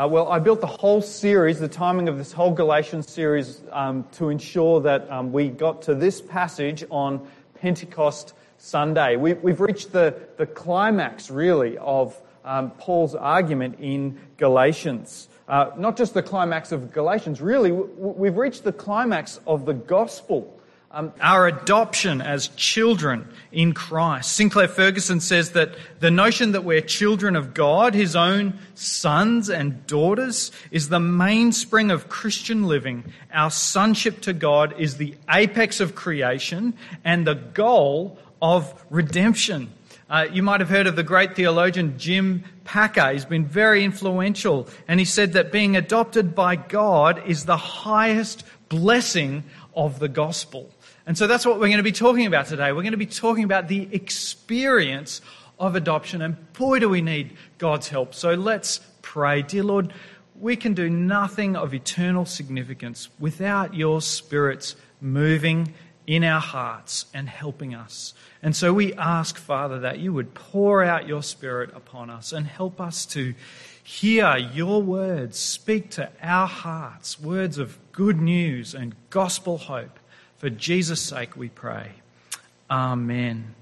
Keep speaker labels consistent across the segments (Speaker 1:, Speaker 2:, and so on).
Speaker 1: Uh, well, I built the whole series, the timing of this whole Galatians series, um, to ensure that um, we got to this passage on Pentecost Sunday. We, have reached the, the climax, really, of um, Paul's argument in Galatians. Uh, not just the climax of Galatians, really, we've reached the climax of the gospel um, our adoption as children in Christ. Sinclair Ferguson says that the notion that we're children of God, his own sons and daughters, is the mainspring of Christian living. Our sonship to God is the apex of creation and the goal of redemption. Uh, you might have heard of the great theologian Jim Packer. He's been very influential, and he said that being adopted by God is the highest blessing of the gospel. And so that's what we're going to be talking about today. We're going to be talking about the experience of adoption. And boy, do we need God's help. So let's pray. Dear Lord, we can do nothing of eternal significance without your spirits moving in our hearts and helping us. And so we ask, Father, that you would pour out your spirit upon us and help us to hear your words speak to our hearts, words of good news and gospel hope. For Jesus' sake, we pray. Amen.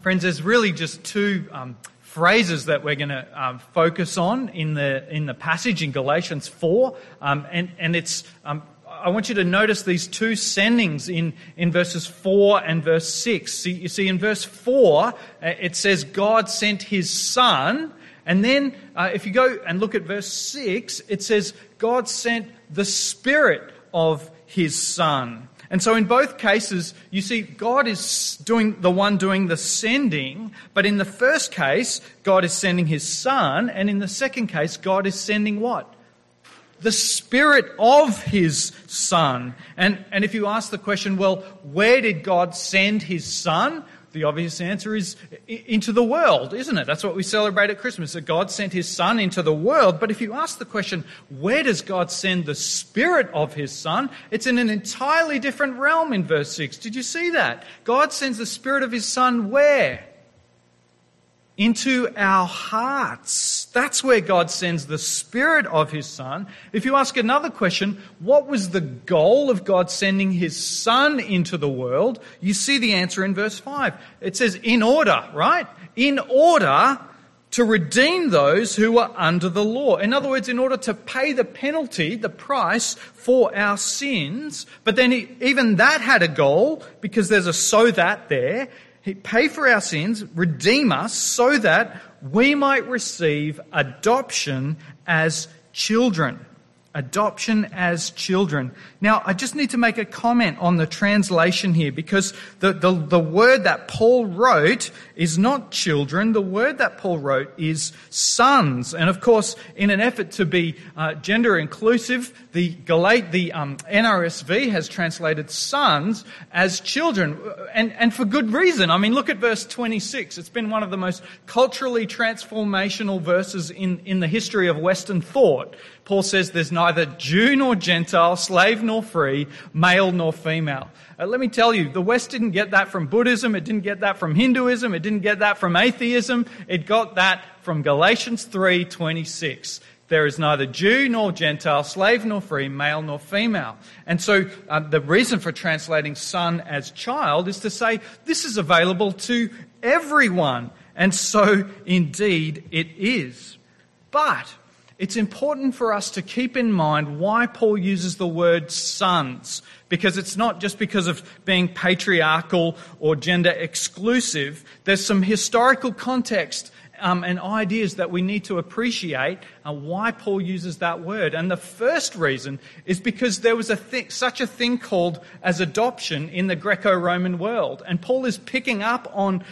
Speaker 1: Friends, there's really just two um, phrases that we're going to um, focus on in the in the passage in Galatians four, um, and and it's. Um, I want you to notice these two sendings in, in verses 4 and verse 6. See, you see, in verse 4, uh, it says God sent his Son. And then, uh, if you go and look at verse 6, it says God sent the Spirit of his Son. And so in both cases, you see, God is doing the one doing the sending, but in the first case, God is sending his son, and in the second case, God is sending what? The spirit of his son. And, and if you ask the question, well, where did God send his son? The obvious answer is into the world, isn't it? That's what we celebrate at Christmas, that God sent his Son into the world. But if you ask the question, where does God send the Spirit of his Son? It's in an entirely different realm in verse 6. Did you see that? God sends the Spirit of his Son where? Into our hearts. That's where God sends the Spirit of His Son. If you ask another question, what was the goal of God sending His Son into the world? You see the answer in verse 5. It says, in order, right? In order to redeem those who were under the law. In other words, in order to pay the penalty, the price for our sins. But then even that had a goal because there's a so that there pay for our sins, redeem us so that we might receive adoption as children adoption as children. Now, I just need to make a comment on the translation here because the, the, the, word that Paul wrote is not children. The word that Paul wrote is sons. And of course, in an effort to be uh, gender inclusive, the, Galat, the um, NRSV has translated sons as children. And, and for good reason. I mean, look at verse 26. It's been one of the most culturally transformational verses in, in the history of Western thought. Paul says there's neither Jew nor Gentile, slave nor free, male nor female. Uh, let me tell you, the West didn't get that from Buddhism, it didn't get that from Hinduism, it didn't get that from atheism, it got that from Galatians 3:26. There is neither Jew nor Gentile, slave nor free, male nor female. And so uh, the reason for translating son as child is to say this is available to everyone. And so indeed it is. But it's important for us to keep in mind why Paul uses the word sons, because it's not just because of being patriarchal or gender exclusive. There's some historical context um, and ideas that we need to appreciate uh, why Paul uses that word. And the first reason is because there was a th- such a thing called as adoption in the Greco-Roman world. And Paul is picking up on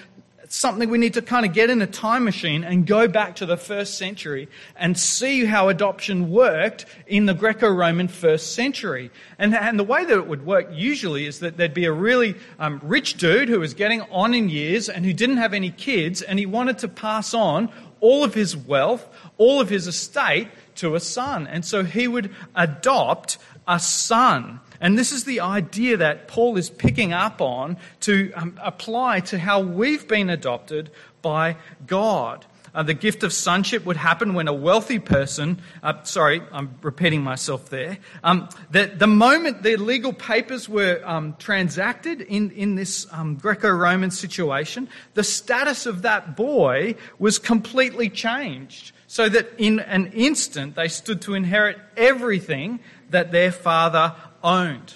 Speaker 1: something we need to kind of get in a time machine and go back to the first century and see how adoption worked in the Greco Roman first century. And, and the way that it would work usually is that there'd be a really um, rich dude who was getting on in years and who didn't have any kids and he wanted to pass on all of his wealth, all of his estate to a son. And so he would adopt a son. And this is the idea that Paul is picking up on to um, apply to how we've been adopted by God. uh, the gift of sonship would happen when a wealthy person, uh, sorry, I'm repeating myself there, um, the, the moment the legal papers were um, transacted in, in this um, Greco Roman situation, the status of that boy was completely changed. So that in an instant they stood to inherit everything that their father owned.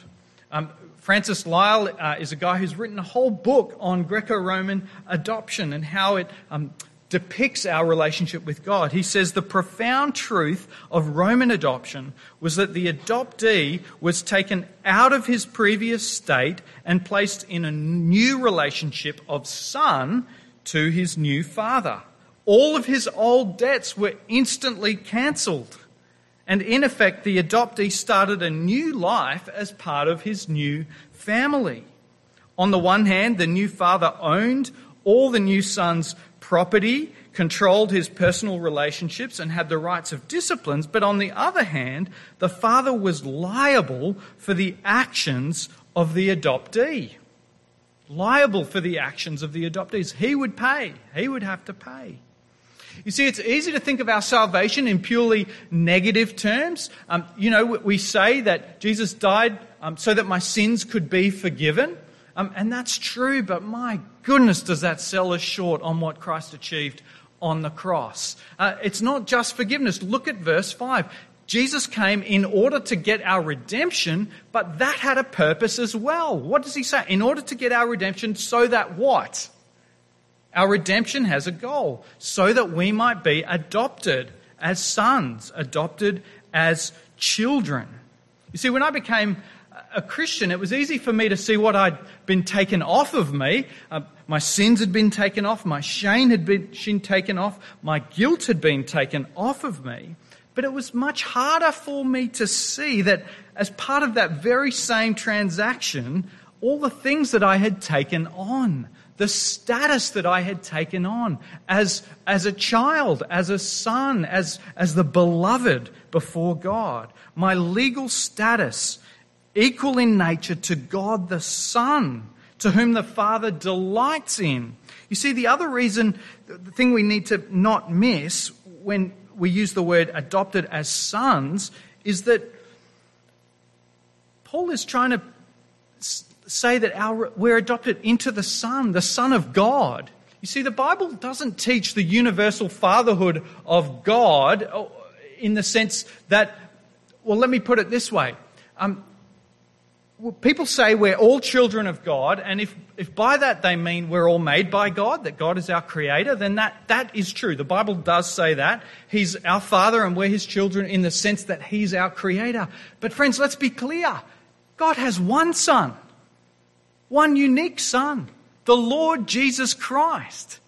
Speaker 1: Um, Francis Lyall uh, is a guy who's written a whole book on Greco Roman adoption and how it um, depicts our relationship with God. He says the profound truth of Roman adoption was that the adoptee was taken out of his previous state and placed in a new relationship of son to his new father. All of his old debts were instantly cancelled. And in effect, the adoptee started a new life as part of his new family. On the one hand, the new father owned all the new son's property, controlled his personal relationships, and had the rights of disciplines. But on the other hand, the father was liable for the actions of the adoptee. Liable for the actions of the adoptees. He would pay. He would have to pay. You see, it's easy to think of our salvation in purely negative terms. Um, you know, we say that Jesus died um, so that my sins could be forgiven. Um, and that's true, but my goodness, does that sell us short on what Christ achieved on the cross. Uh, it's not just forgiveness. Look at verse 5. Jesus came in order to get our redemption, but that had a purpose as well. What does he say? In order to get our redemption, so that what? Our redemption has a goal so that we might be adopted as sons, adopted as children. You see, when I became a Christian, it was easy for me to see what I'd been taken off of me. Uh, my sins had been taken off, my shame had been taken off, my guilt had been taken off of me. But it was much harder for me to see that as part of that very same transaction, all the things that I had taken on, the status that I had taken on as, as a child, as a son, as, as the beloved before God. My legal status, equal in nature to God the Son, to whom the Father delights in. You see, the other reason, the thing we need to not miss when we use the word adopted as sons, is that Paul is trying to say that our, we're adopted into the Son, the Son of God. You see, the Bible doesn't teach the universal fatherhood of God uh, in the sense that, well, let me put it this way. Um, people say we're all children of God, and if, if by that they mean we're all made by God, that God is our creator, then that, that is true. The Bible does say that. He's our father and we're his children in the sense that he's our creator. But friends, let's be clear. God has one son. One unique Son, the Lord Jesus Christ.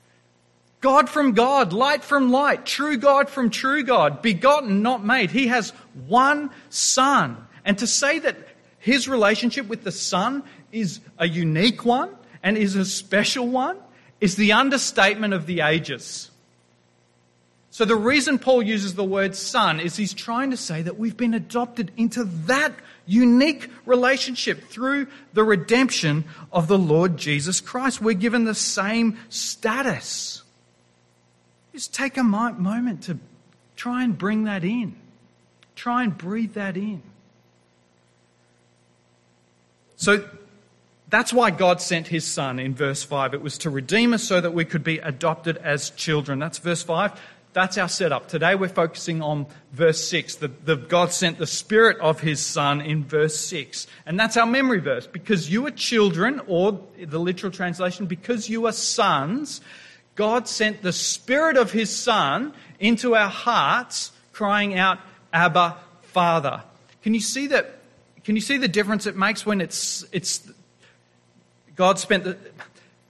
Speaker 1: God from God, light from light, true God from true God, begotten, not made. He has one Son. And to say that his relationship with the Son is a unique one and is a special one is the understatement of the ages. So the reason Paul uses the word son is he's trying to say that we've been adopted into that unique relationship through the redemption of the Lord Jesus Christ. We're given the same status. Just take a moment to try and bring that in. Try and breathe that in. So that's why God sent his son in verse 5. It was to redeem us so that we could be adopted as children. That's verse 5. That's our setup. Today we're focusing on verse 6. The, the, God sent the Spirit of His Son in verse 6. And that's our memory verse. Because you are children, or the literal translation, because you are sons, God sent the Spirit of His Son into our hearts, crying out, Abba, Father. Can you see that? Can you see the difference it makes when it's, it's God spent the,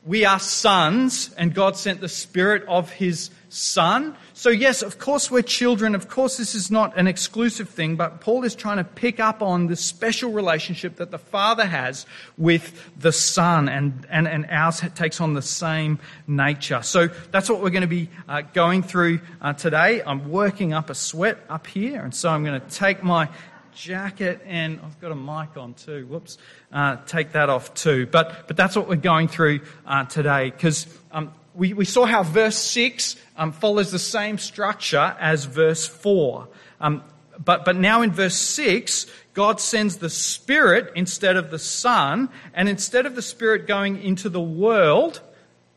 Speaker 1: we are sons, and God sent the Spirit of His Son? So, yes, of course, we're children. Of course, this is not an exclusive thing, but Paul is trying to pick up on the special relationship that the Father has with the Son, and, and, and ours takes on the same nature. So, that's what we're going to be uh, going through uh, today. I'm working up a sweat up here, and so I'm going to take my jacket and I've got a mic on too. Whoops. Uh, take that off too. But, but that's what we're going through uh, today because um, we, we saw how verse 6 um, follows the same structure as verse 4. Um, but, but now in verse 6, God sends the Spirit instead of the Son, and instead of the Spirit going into the world,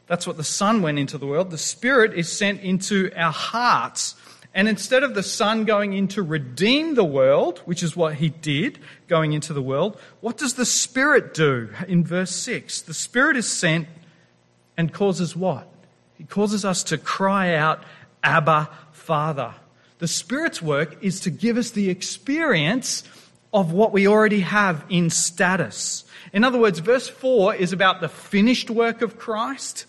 Speaker 1: that's what the Son went into the world, the Spirit is sent into our hearts. And instead of the Son going in to redeem the world, which is what he did, going into the world, what does the Spirit do in verse 6? The Spirit is sent and causes what? He causes us to cry out, Abba, Father. The Spirit's work is to give us the experience of what we already have in status. In other words, verse 4 is about the finished work of Christ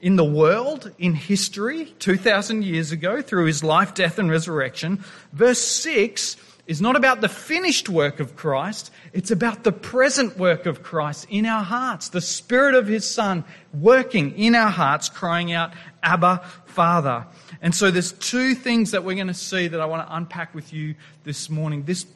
Speaker 1: in the world, in history, 2,000 years ago, through his life, death, and resurrection. Verse 6 is not about the finished work of Christ, it's about the present work of Christ in our hearts, the Spirit of his Son working in our hearts, crying out, Abba, Father. And so there's two things that we're going to see that I want to unpack with you this morning. This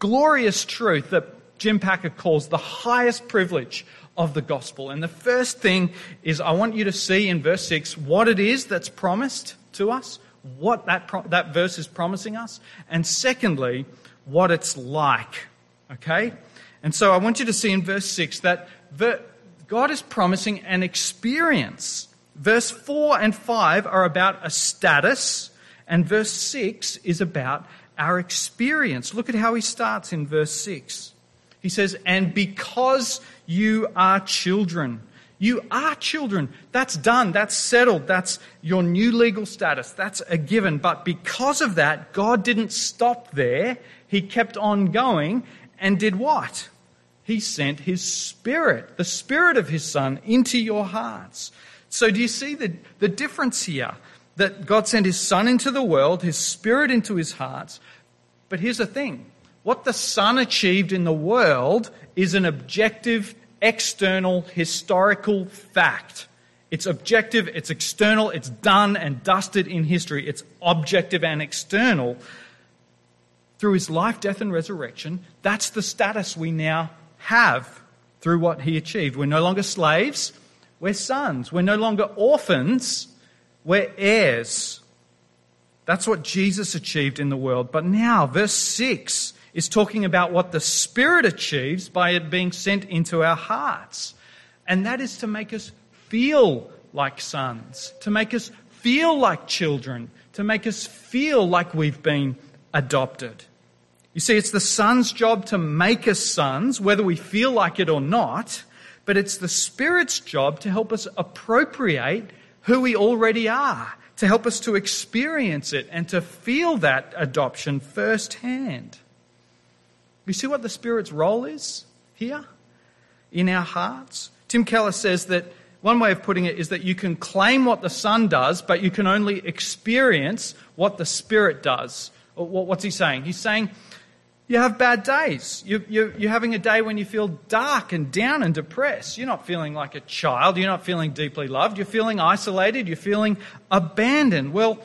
Speaker 1: glorious truth that Jim Packer calls the highest privilege of the gospel. And the first thing is I want you to see in verse 6 what it is that's promised to us, what that, pro- that verse is promising us, and secondly, what it's like. Okay? And so I want you to see in verse 6 that ver- God is promising an experience. Verse 4 and 5 are about a status, and verse 6 is about our experience. Look at how he starts in verse 6. He says, And because you are children. You are children. That's done. That's settled. That's your new legal status. That's a given. But because of that, God didn't stop there. He kept on going and did what? He sent His Spirit, the Spirit of His Son, into your hearts. So do you see the, the difference here? That God sent His Son into the world, His Spirit into His hearts. But here's the thing what the Son achieved in the world is an objective, external, historical fact. It's objective, it's external, it's done and dusted in history. It's objective and external. Through his life, death, and resurrection, that's the status we now have through what he achieved. We're no longer slaves, we're sons. We're no longer orphans, we're heirs. That's what Jesus achieved in the world. But now, verse 6 is talking about what the Spirit achieves by it being sent into our hearts. And that is to make us feel like sons, to make us feel like children, to make us feel like we've been adopted. You see, it's the Son's job to make us sons, whether we feel like it or not, but it's the Spirit's job to help us appropriate who we already are, to help us to experience it and to feel that adoption firsthand. You see what the Spirit's role is here in our hearts? Tim Keller says that one way of putting it is that you can claim what the Son does, but you can only experience what the Spirit does. What's he saying? He's saying you have bad days. You're having a day when you feel dark and down and depressed. You're not feeling like a child. You're not feeling deeply loved. You're feeling isolated. You're feeling abandoned. Well,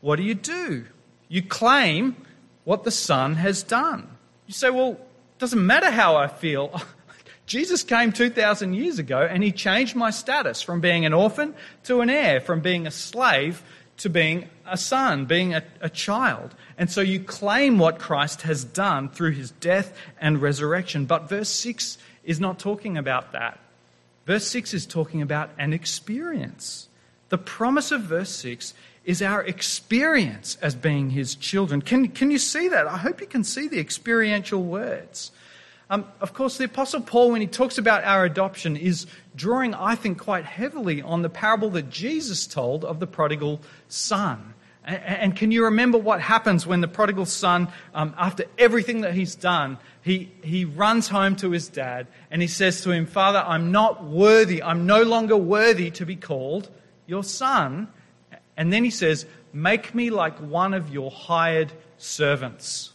Speaker 1: what do you do? You claim what the Son has done. You say, well, it doesn't matter how I feel. Jesus came 2,000 years ago and he changed my status from being an orphan to an heir, from being a slave to being a son, being a, a, child. And so you claim what Christ has done through his death and resurrection. But verse 6 is not talking about that. Verse 6 is talking about an experience. The promise of verse 6 is our experience as being his children. Can, can you see that? I hope you can see the experiential words. Um, of course, the Apostle Paul, when he talks about our adoption, is drawing, I think, quite heavily on the parable that Jesus told of the prodigal son. And, and can you remember what happens when the prodigal son, um, after everything that he's done, he, he runs home to his dad and he says to him, Father, I'm not worthy, I'm no longer worthy to be called your son. And then he says, Make me like one of your hired servants.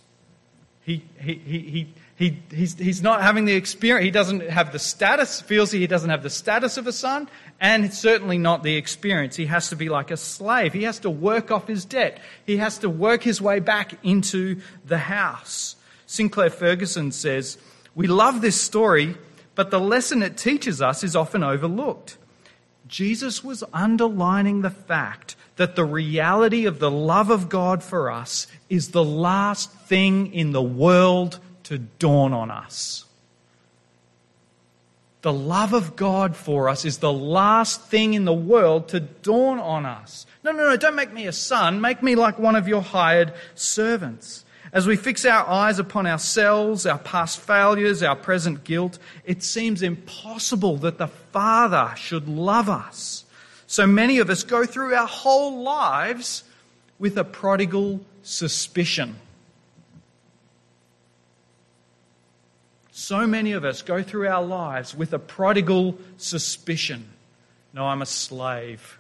Speaker 1: He, he, he, he, he, he's, he's not having the experience, he doesn't have the status, feels he doesn't have the status of a son, and it's certainly not the experience. He has to be like a slave. He has to work off his debt. He has to work his way back into the house. Sinclair Ferguson says, We love this story, but the lesson it teaches us is often overlooked. Jesus was underlining the fact that the reality of the love of God for us is the last thing in the world to dawn on us. The love of God for us is the last thing in the world to dawn on us. No, no, no, don't make me a son. Make me like one of your hired servants. As we fix our eyes upon ourselves, our past failures, our present guilt, it seems impossible that the Father should love us. So many of us go through our whole lives with a prodigal suspicion. So many of us go through our lives with a prodigal suspicion. No, I'm a slave.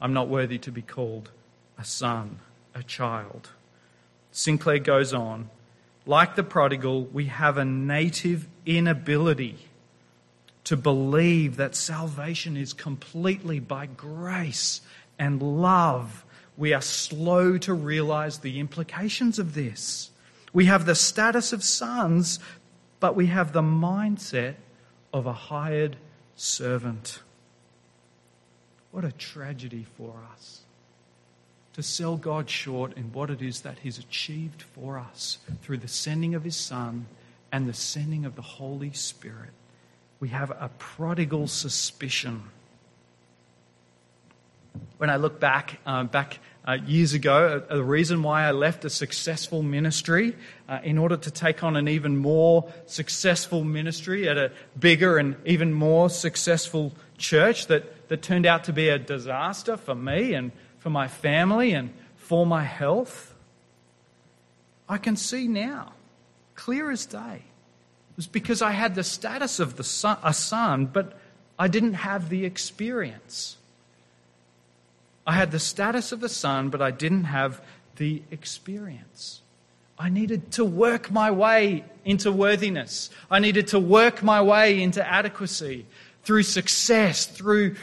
Speaker 1: I'm not worthy to be called a son, a child. Sinclair goes on, like the prodigal, we have a native inability to believe that salvation is completely by grace and love. We are slow to realize the implications of this. We have the status of sons, but we have the mindset of a hired servant. What a tragedy for us to sell God short in what it is that He's achieved for us through the sending of His Son and the sending of the Holy Spirit. We have a prodigal suspicion. When I look back, uh, back uh, years ago, a, a, reason why I left a successful ministry uh, in order to take on an even more successful ministry at a bigger and even more successful church that, that turned out to be a disaster for me and for my family and for my health. I can see now, clear as day. Was because I had the status of the son, a son, but I didn't have the experience. I had the status of the son, but I didn't have the experience. I needed to work my way into worthiness. I needed to work my way into adequacy through success, through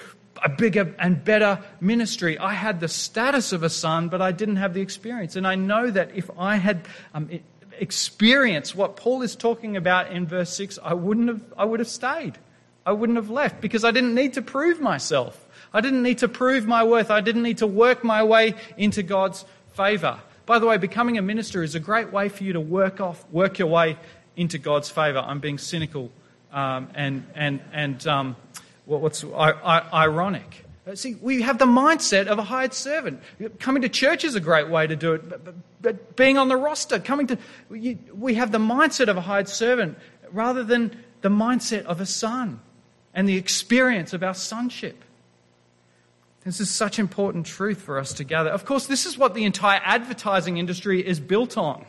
Speaker 1: a bigger and better ministry. I had the status of a son, but I didn't have the experience. And I know that if I had um, experienced what Paul is talking about in verse 6, I, wouldn't have, I would have stayed. I wouldn't have left because I didn't need to prove myself. I didn't need to prove my worth. I didn't need to work my way into God's favor. By the way, becoming a minister is a great way for you to work off, work your way into God's favor. I'm being cynical um, and and and um, what's ironic. Uh, see, we have the mindset of a hired servant. Coming to church is a great way to do it, but, but, but being on the roster, coming to, we have the mindset of a hired servant rather than the mindset of a son and the experience of our sonship. This is such important truth for us to gather. Of course, this is what the entire advertising industry is built on.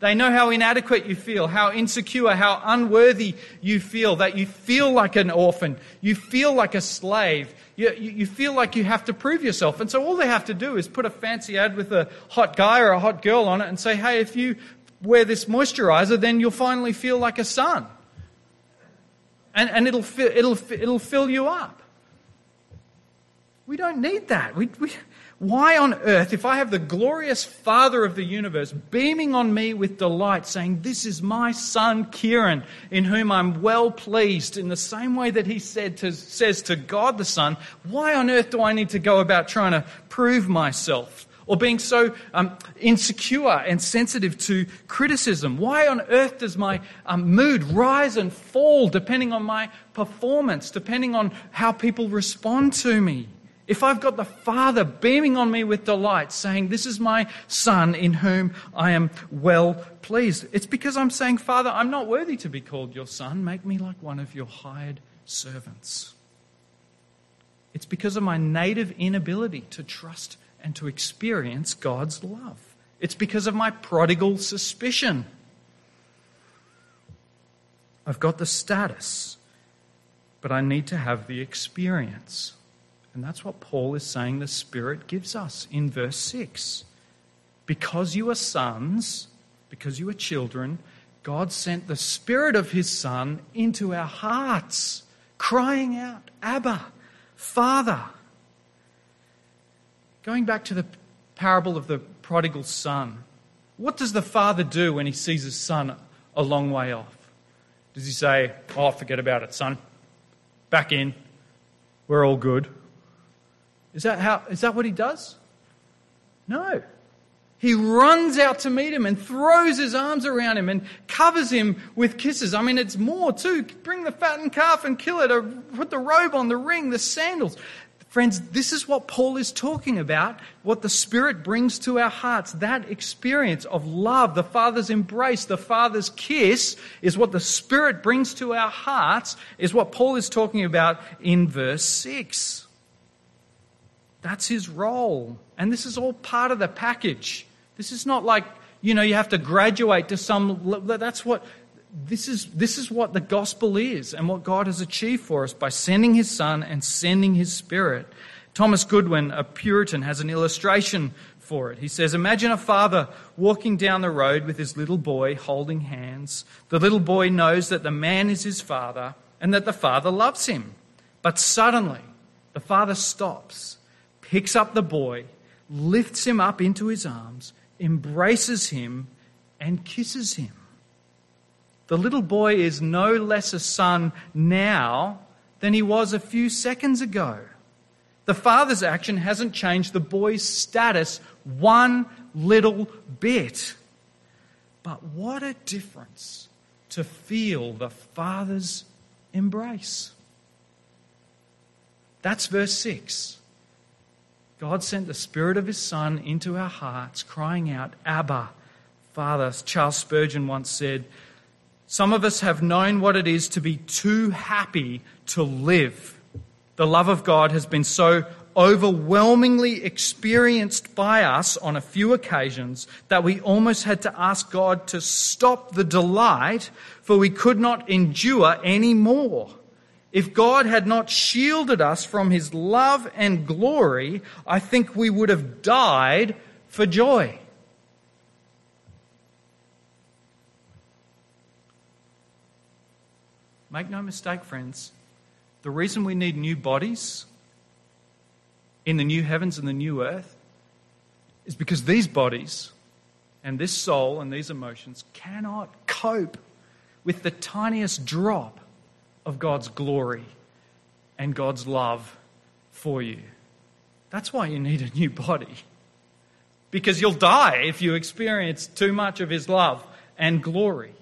Speaker 1: They know how inadequate you feel, how insecure, how unworthy you feel, that you feel like an orphan, you feel like a slave, you, you, feel like you have to prove yourself. And so all they have to do is put a fancy ad with a hot guy or a hot girl on it and say, hey, if you wear this moisturizer, then you'll finally feel like a son. And, and it'll, it'll, it'll fill you up. We don't need that. We, we, why on earth, if I have the glorious Father of the universe beaming on me with delight, saying, This is my son Kieran, in whom I'm well pleased, in the same way that he said to, says to God the Son, why on earth do I need to go about trying to prove myself? Or being so um, insecure and sensitive to criticism? Why on earth does my um, mood rise and fall depending on my performance, depending on how people respond to me? If I've got the Father beaming on me with delight, saying, This is my Son in whom I am well pleased, it's because I'm saying, Father, I'm not worthy to be called your Son. Make me like one of your hired servants. It's because of my native inability to trust and to experience God's love. It's because of my prodigal suspicion. I've got the status, but I need to have the experience. And that's what Paul is saying the Spirit gives us in verse 6. Because you are sons, because you are children, God sent the Spirit of His Son into our hearts, crying out, Abba, Father. Going back to the parable of the prodigal son, what does the father do when he sees his son a long way off? Does he say, Oh, forget about it, son? Back in. We're all good. Is that, how, is that what he does? No. He runs out to meet him and throws his arms around him and covers him with kisses. I mean, it's more too. Bring the fattened calf and kill it, or put the robe on, the ring, the sandals. Friends, this is what Paul is talking about, what the Spirit brings to our hearts. That experience of love, the Father's embrace, the Father's kiss, is what the Spirit brings to our hearts, is what Paul is talking about in verse 6. That's his role. And this is all part of the package. This is not like, you know, you have to graduate to some. That's what this is, this is what the gospel is and what God has achieved for us by sending his son and sending his spirit. Thomas Goodwin, a Puritan, has an illustration for it. He says, Imagine a father walking down the road with his little boy holding hands. The little boy knows that the man is his father and that the father loves him. But suddenly, the father stops, picks up the boy, lifts him up into his arms, embraces him, and kisses him. The little boy is no less a son now than he was a few seconds ago. The father's action hasn't changed the boy's status one little bit. But what a difference to feel the father's embrace. That's verse 6. God sent the Spirit of His Son into our hearts, crying out, Abba, Father. Charles Spurgeon once said, some of us have known what it is to be too happy to live. The love of God has been so overwhelmingly experienced by us on a few occasions that we almost had to ask God to stop the delight, for we could not endure any more. If God had not shielded us from his love and glory, I think we would have died for joy. Make no mistake, friends, the reason we need new bodies in the new heavens and the new earth is because these bodies and this soul and these emotions cannot cope with the tiniest drop of God's glory and God's love for you. That's why you need a new body. Because you'll die if you experience too much of His love and glory.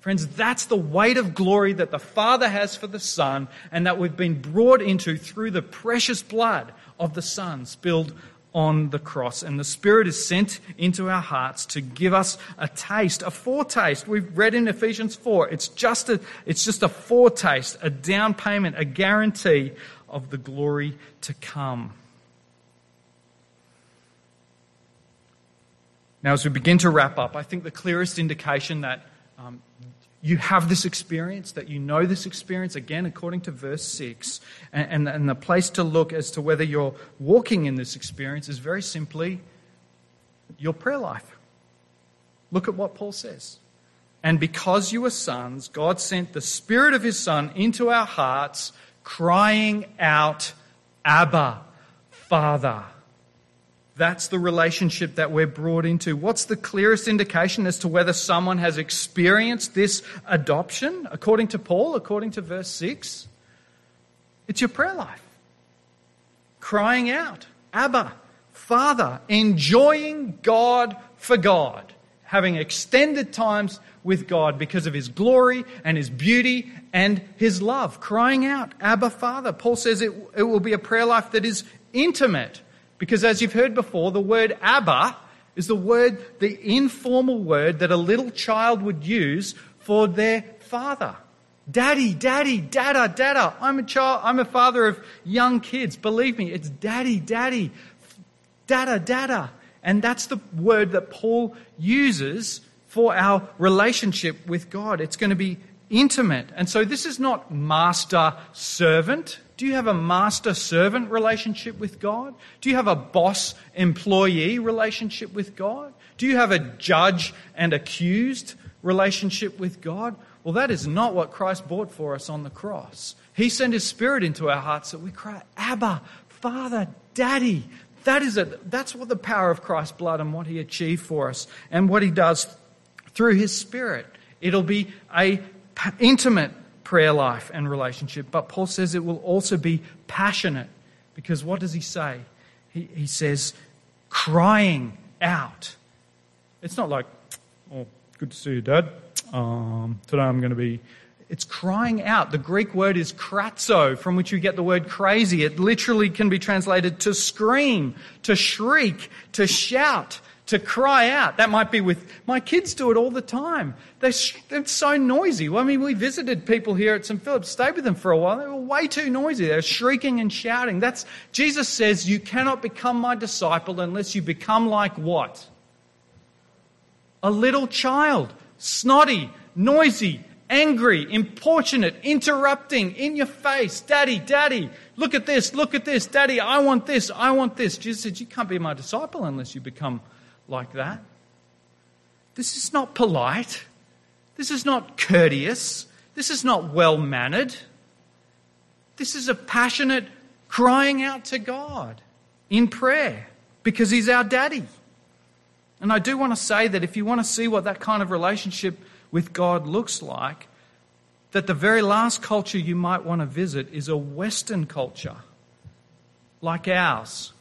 Speaker 1: Friends, that's the weight of glory that the Father has for the Son and that we've been brought into through the precious blood of the Son spilled on the cross. And the Spirit is sent into our hearts to give us a taste, a foretaste. We've read in Ephesians 4. It's just a, it's just a foretaste, a down payment, a guarantee of the glory to come. Now, as we begin to wrap up, I think the clearest indication that um, you have this experience, that you know this experience, again, according to verse 6. And, and, and, the place to look as to whether you're walking in this experience is very simply your prayer life. Look at what Paul says. And because you are sons, God sent the Spirit of His Son into our hearts, crying out, Abba, Father. That's the relationship that we're brought into. What's the clearest indication as to whether someone has experienced this adoption, according to Paul, according to verse 6? It's your prayer life. Crying out, Abba, Father, enjoying God for God, having extended times with God because of His glory and His beauty and His love. Crying out, Abba, Father. Paul says it, it will be a prayer life that is intimate because as you've heard before, the word Abba is the word, the informal word that a little child would use for their father. Daddy, daddy, dada, dada. I'm a child, I'm a father of young kids. Believe me, it's daddy, daddy, dada, dada. And that's the word that Paul uses for our relationship with God. It's going to be intimate. And so this is not master servant. Do you have a master servant relationship with God? Do you have a boss employee relationship with God? Do you have a judge and accused relationship with God? Well, that is not what Christ bought for us on the cross. He sent His Spirit into our hearts that we cry, Abba, Father, Daddy. That is it. That's what the power of Christ's blood and what He achieved for us and what He does through His Spirit. It'll be a intimate prayer life and relationship. But Paul says it will also be passionate because what does he say? he, he says, crying out. It's not like, oh, good to see you, Dad. Um, today I'm going to be. It's crying out. The Greek word is krazo, from which you get the word crazy. It literally can be translated to scream, to shriek, to shout to cry out. That might be with my kids do it all the time. They, it's so noisy. Well, I mean, we visited people here at St. Philip's, stayed with them for a while. They were way too noisy. They're shrieking and shouting. That's Jesus says you cannot become my disciple unless you become like what? A little child, snotty, noisy, angry, importunate, interrupting, in your face. Daddy, daddy, look at this, look at this. Daddy, I want this, I want this. Jesus said, You can't be my disciple unless you become like that. This is not polite. This is not courteous. This is not well mannered. This is a passionate crying out to God in prayer because He's our daddy. And I do want to say that if you want to see what that kind of relationship with God looks like, that the very last culture you might want to visit is a Western culture like ours.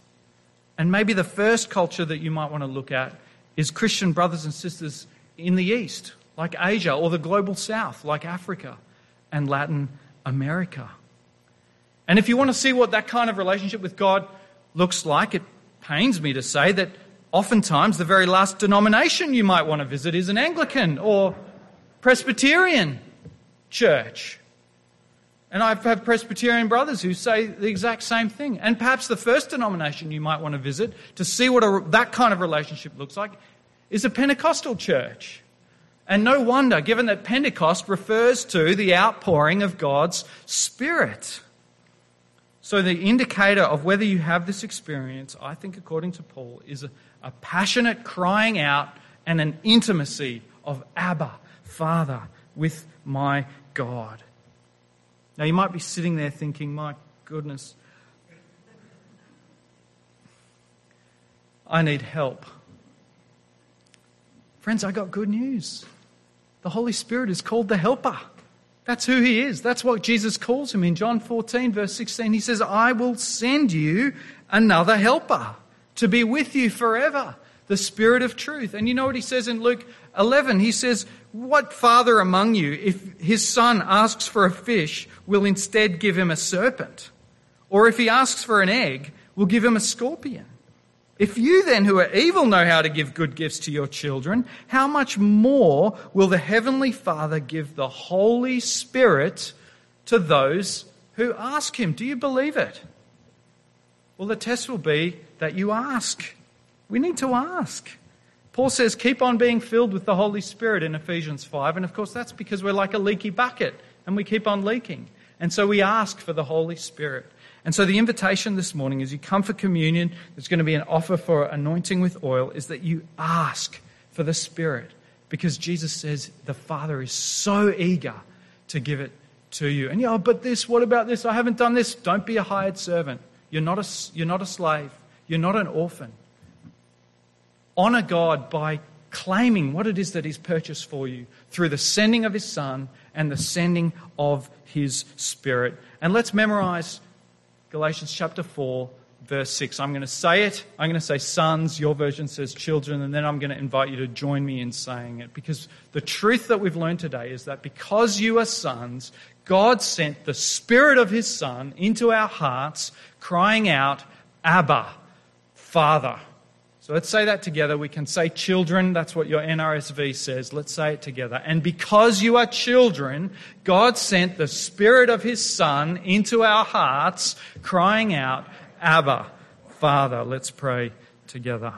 Speaker 1: And maybe the first culture that you might want to look at is Christian brothers and sisters in the East, like Asia, or the global South, like Africa and Latin America. And if you want to see what that kind of relationship with God looks like, it pains me to say that oftentimes the very last denomination you might want to visit is an Anglican or Presbyterian church. And I've Presbyterian brothers who say the exact same thing. And perhaps the first denomination you might want to visit to see what a, that kind of relationship looks like is a Pentecostal church. And no wonder, given that Pentecost refers to the outpouring of God's Spirit. So, the indicator of whether you have this experience, I think, according to Paul, is a, a passionate crying out and an intimacy of Abba, Father, with my God. Now, you might be sitting there thinking, my goodness, I need help. Friends, I got good news. The Holy Spirit is called the Helper. That's who He is. That's what Jesus calls Him in John 14, verse 16. He says, I will send you another Helper to be with you forever, the Spirit of truth. And you know what He says in Luke 11? He says, what father among you, if his son asks for a fish, will instead give him a serpent? Or if he asks for an egg, will give him a scorpion? If you then, who are evil, know how to give good gifts to your children, how much more will the Heavenly Father give the Holy Spirit to those who ask Him? Do you believe it? Well, the test will be that you ask. We need to ask. Paul says, keep on being filled with the Holy Spirit in Ephesians 5. And of course, that's because we're like a leaky bucket and we keep on leaking. And so we ask for the Holy Spirit. And so the invitation this morning, as you come for communion, there's going to be an offer for anointing with oil, is that you ask for the Spirit. Because Jesus says the Father is so eager to give it to you. And yeah, oh, but this, what about this? I haven't done this. Don't be a hired servant. You're not a, you're not a slave. You're not an orphan honor God by claiming what it is that He's purchased for you through the sending of His Son and the sending of His Spirit. And let's memorize Galatians chapter 4, verse 6. I'm going to say it. I'm going to say sons. Your version says children. And then I'm going to invite you to join me in saying it. Because the truth that we've learned today is that because you are sons, God sent the Spirit of His Son into our hearts, crying out, Abba, Father. So let's say that together. We can say children. That's what your NRSV says. Let's say it together. And because you are children, God sent the Spirit of His Son into our hearts, crying out, Abba, Father. Let's pray together.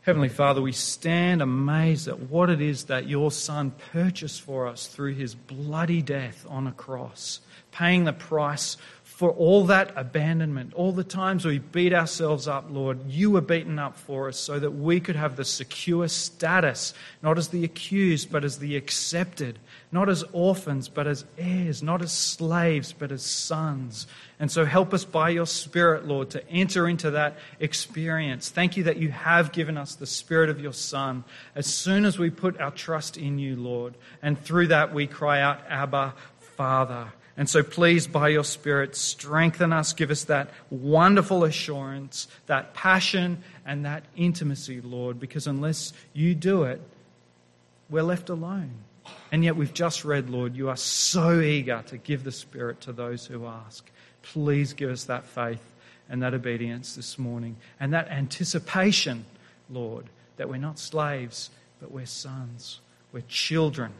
Speaker 1: Heavenly Father, we stand amazed at what it is that your Son purchased for us through his bloody death on a cross, paying the price for all that abandonment, all the times we beat ourselves up, Lord, you were beaten up for us so that we could have the secure status, not as the accused, but as the accepted, not as orphans, but as heirs, not as slaves, but as sons. And so help us by your Spirit, Lord, to enter into that experience. Thank you that you have given us the Spirit of your Son as soon as we put our trust in you, Lord. And through that we cry out, Abba, Father. And so, please, by your Spirit, strengthen us, give us that wonderful assurance, that passion, and that intimacy, Lord, because unless you do it, we're left alone. And yet, we've just read, Lord, you are so eager to give the Spirit to those who ask. Please give us that faith and that obedience this morning and that anticipation, Lord, that we're not slaves, but we're sons. We're children,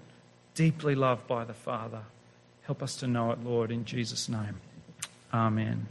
Speaker 1: deeply loved by the Father. Help us to know it, Lord, in Jesus' name. Amen.